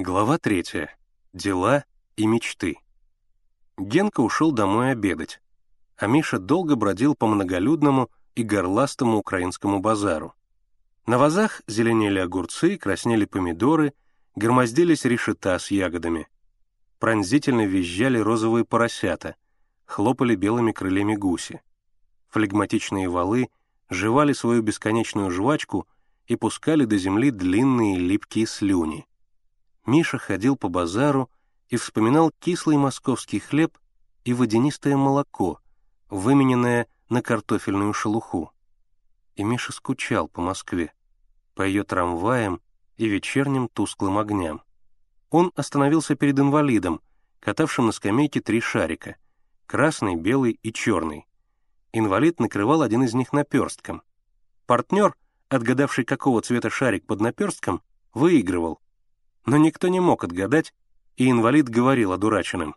Глава третья. Дела и мечты. Генка ушел домой обедать, а Миша долго бродил по многолюдному и горластому украинскому базару. На вазах зеленели огурцы, краснели помидоры, громоздились решета с ягодами. Пронзительно визжали розовые поросята, хлопали белыми крыльями гуси. Флегматичные валы жевали свою бесконечную жвачку и пускали до земли длинные липкие слюни. Миша ходил по базару и вспоминал кислый московский хлеб и водянистое молоко, вымененное на картофельную шелуху. И Миша скучал по Москве, по ее трамваям и вечерним тусклым огням. Он остановился перед инвалидом, катавшим на скамейке три шарика — красный, белый и черный. Инвалид накрывал один из них наперстком. Партнер, отгадавший, какого цвета шарик под наперстком, выигрывал, но никто не мог отгадать, и инвалид говорил одураченным.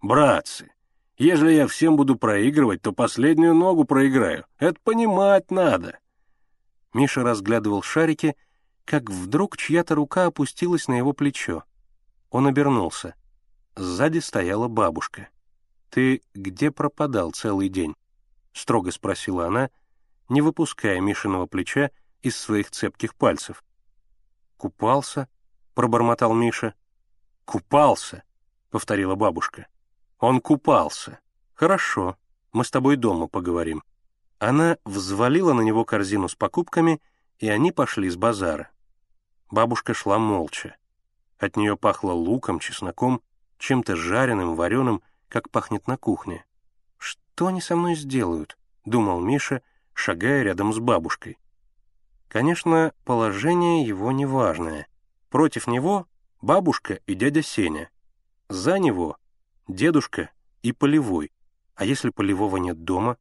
«Братцы, если я всем буду проигрывать, то последнюю ногу проиграю. Это понимать надо». Миша разглядывал шарики, как вдруг чья-то рука опустилась на его плечо. Он обернулся. Сзади стояла бабушка. «Ты где пропадал целый день?» — строго спросила она, не выпуская Мишиного плеча из своих цепких пальцев. «Купался», — пробормотал Миша. «Купался», — повторила бабушка. «Он купался. Хорошо, мы с тобой дома поговорим». Она взвалила на него корзину с покупками, и они пошли с базара. Бабушка шла молча. От нее пахло луком, чесноком, чем-то жареным, вареным, как пахнет на кухне. «Что они со мной сделают?» — думал Миша, шагая рядом с бабушкой. Конечно, положение его неважное. Против него бабушка и дядя Сеня. За него дедушка и Полевой. А если Полевого нет дома,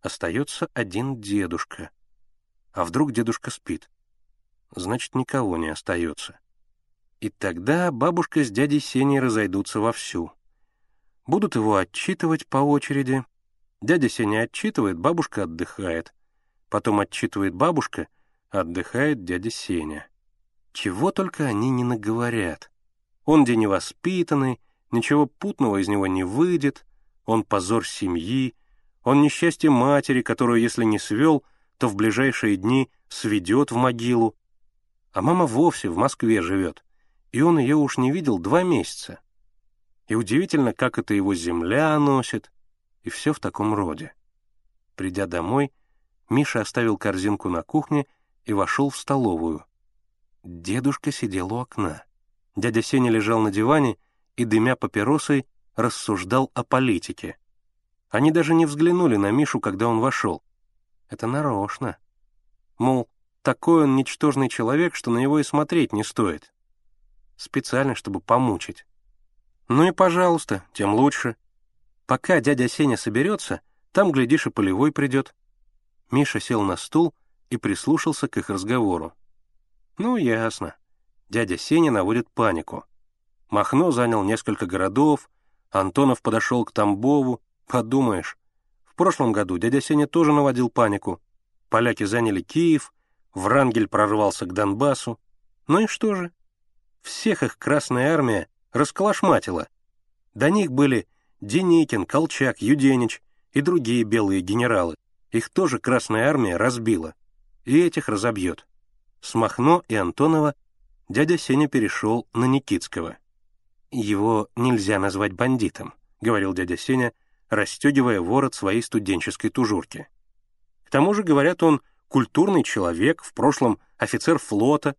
остается один дедушка. А вдруг дедушка спит? Значит, никого не остается. И тогда бабушка с дядей Сеней разойдутся вовсю. Будут его отчитывать по очереди. Дядя Сеня отчитывает, бабушка отдыхает. Потом отчитывает бабушка, отдыхает дядя Сеня. Чего только они не наговорят. Он день невоспитанный, ничего путного из него не выйдет, он позор семьи, он несчастье матери, которую, если не свел, то в ближайшие дни сведет в могилу. А мама вовсе в Москве живет, и он ее уж не видел два месяца. И удивительно, как это его земля носит, и все в таком роде. Придя домой, Миша оставил корзинку на кухне и вошел в столовую — Дедушка сидел у окна. Дядя Сеня лежал на диване и, дымя папиросой, рассуждал о политике. Они даже не взглянули на Мишу, когда он вошел. Это нарочно. Мол, такой он ничтожный человек, что на него и смотреть не стоит. Специально, чтобы помучить. Ну и пожалуйста, тем лучше. Пока дядя Сеня соберется, там, глядишь, и полевой придет. Миша сел на стул и прислушался к их разговору. Ну, ясно. Дядя Сеня наводит панику. Махно занял несколько городов, Антонов подошел к Тамбову. Подумаешь, в прошлом году дядя Сеня тоже наводил панику. Поляки заняли Киев, Врангель прорвался к Донбассу. Ну и что же? Всех их Красная Армия расколошматила. До них были Деникин, Колчак, Юденич и другие белые генералы. Их тоже Красная Армия разбила. И этих разобьет. С Махно и Антонова дядя Сеня перешел на Никитского. «Его нельзя назвать бандитом», — говорил дядя Сеня, расстегивая ворот своей студенческой тужурки. К тому же, говорят, он культурный человек, в прошлом офицер флота.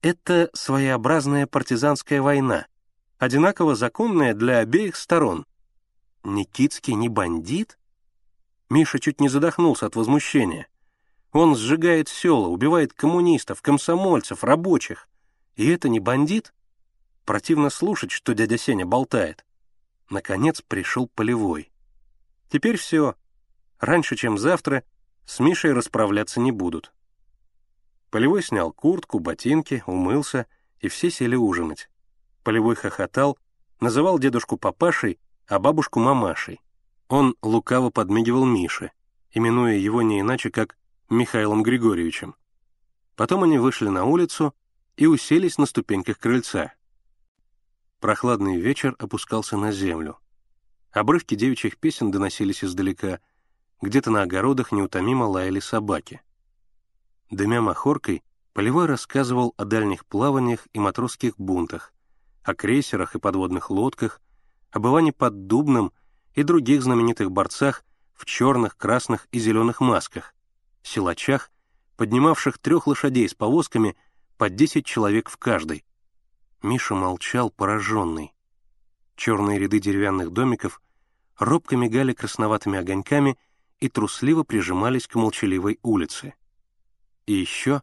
Это своеобразная партизанская война, одинаково законная для обеих сторон. Никитский не бандит? Миша чуть не задохнулся от возмущения — он сжигает села, убивает коммунистов, комсомольцев, рабочих. И это не бандит? Противно слушать, что дядя Сеня болтает. Наконец пришел полевой. Теперь все. Раньше, чем завтра, с Мишей расправляться не будут. Полевой снял куртку, ботинки, умылся, и все сели ужинать. Полевой хохотал, называл дедушку папашей, а бабушку мамашей. Он лукаво подмигивал Мише, именуя его не иначе, как Михаилом Григорьевичем. Потом они вышли на улицу и уселись на ступеньках крыльца. Прохладный вечер опускался на землю. Обрывки девичьих песен доносились издалека, где-то на огородах неутомимо лаяли собаки. Дымя махоркой, Полевой рассказывал о дальних плаваниях и матросских бунтах, о крейсерах и подводных лодках, об Иване Поддубном и других знаменитых борцах в черных, красных и зеленых масках, силачах, поднимавших трех лошадей с повозками по десять человек в каждой. Миша молчал, пораженный. Черные ряды деревянных домиков робко мигали красноватыми огоньками и трусливо прижимались к молчаливой улице. И еще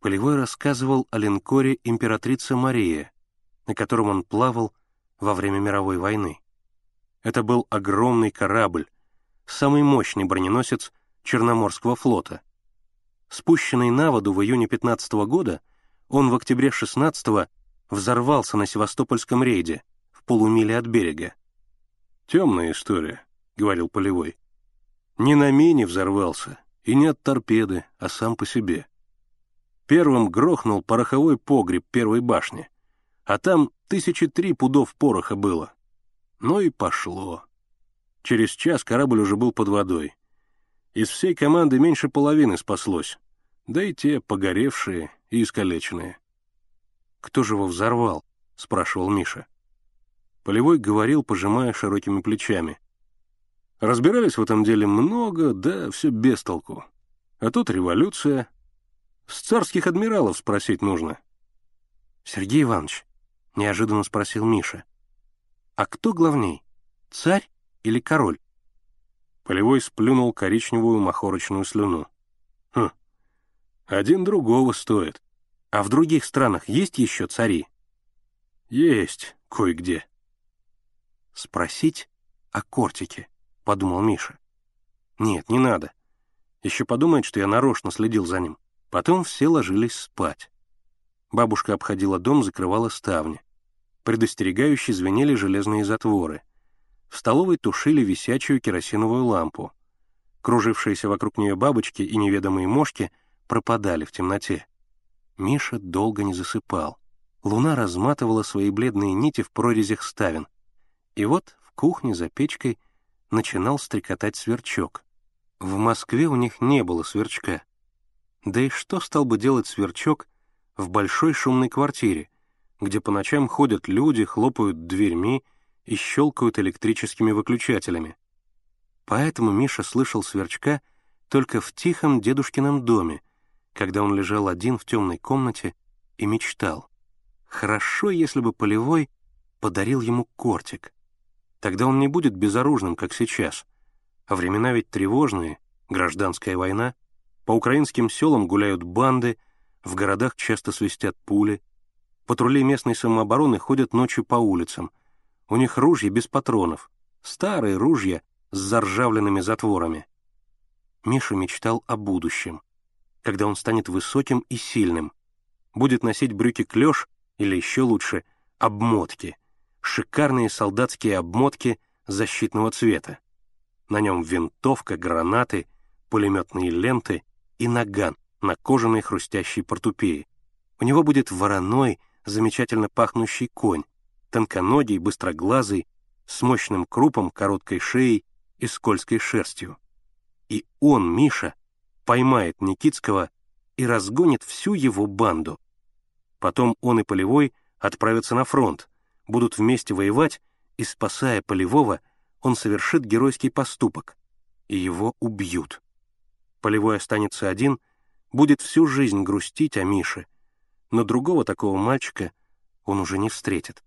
Полевой рассказывал о линкоре «Императрица Мария», на котором он плавал во время мировой войны. Это был огромный корабль, самый мощный броненосец Черноморского флота. Спущенный на воду в июне 15 -го года, он в октябре 16 взорвался на Севастопольском рейде, в полумиле от берега. «Темная история», — говорил Полевой. «Не на мине взорвался, и не от торпеды, а сам по себе. Первым грохнул пороховой погреб первой башни, а там тысячи три пудов пороха было. Ну и пошло. Через час корабль уже был под водой. Из всей команды меньше половины спаслось, да и те погоревшие и искалеченные. «Кто же его взорвал?» — спрашивал Миша. Полевой говорил, пожимая широкими плечами. Разбирались в этом деле много, да все без толку. А тут революция, с царских адмиралов спросить нужно». «Сергей Иванович», — неожиданно спросил Миша, «а кто главней, царь или король?» Полевой сплюнул коричневую махорочную слюну. «Хм, один другого стоит. А в других странах есть еще цари?» «Есть кое-где». «Спросить о Кортике», — подумал Миша. «Нет, не надо. Еще подумает, что я нарочно следил за ним. Потом все ложились спать. Бабушка обходила дом, закрывала ставни. Предостерегающе звенели железные затворы. В столовой тушили висячую керосиновую лампу. Кружившиеся вокруг нее бабочки и неведомые мошки пропадали в темноте. Миша долго не засыпал. Луна разматывала свои бледные нити в прорезях ставен. И вот в кухне за печкой начинал стрекотать сверчок. В Москве у них не было сверчка. Да и что стал бы делать сверчок в большой шумной квартире, где по ночам ходят люди, хлопают дверьми и щелкают электрическими выключателями? Поэтому Миша слышал сверчка только в тихом дедушкином доме, когда он лежал один в темной комнате и мечтал. Хорошо, если бы Полевой подарил ему кортик. Тогда он не будет безоружным, как сейчас. А времена ведь тревожные, гражданская война — по украинским селам гуляют банды, в городах часто свистят пули. Патрули местной самообороны ходят ночью по улицам. У них ружья без патронов, старые ружья с заржавленными затворами. Миша мечтал о будущем, когда он станет высоким и сильным, будет носить брюки клеш или еще лучше обмотки, шикарные солдатские обмотки защитного цвета. На нем винтовка, гранаты, пулеметные ленты и наган на кожаной хрустящей портупее. У него будет вороной, замечательно пахнущий конь, тонконогий, быстроглазый, с мощным крупом, короткой шеей и скользкой шерстью. И он, Миша, поймает Никитского и разгонит всю его банду. Потом он и Полевой отправятся на фронт, будут вместе воевать, и, спасая Полевого, он совершит геройский поступок, и его убьют. Полевой останется один, будет всю жизнь грустить о Мише, но другого такого мальчика он уже не встретит.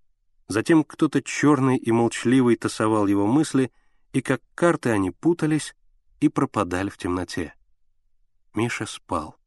Затем кто-то черный и молчаливый тасовал его мысли, и как карты они путались и пропадали в темноте. Миша спал.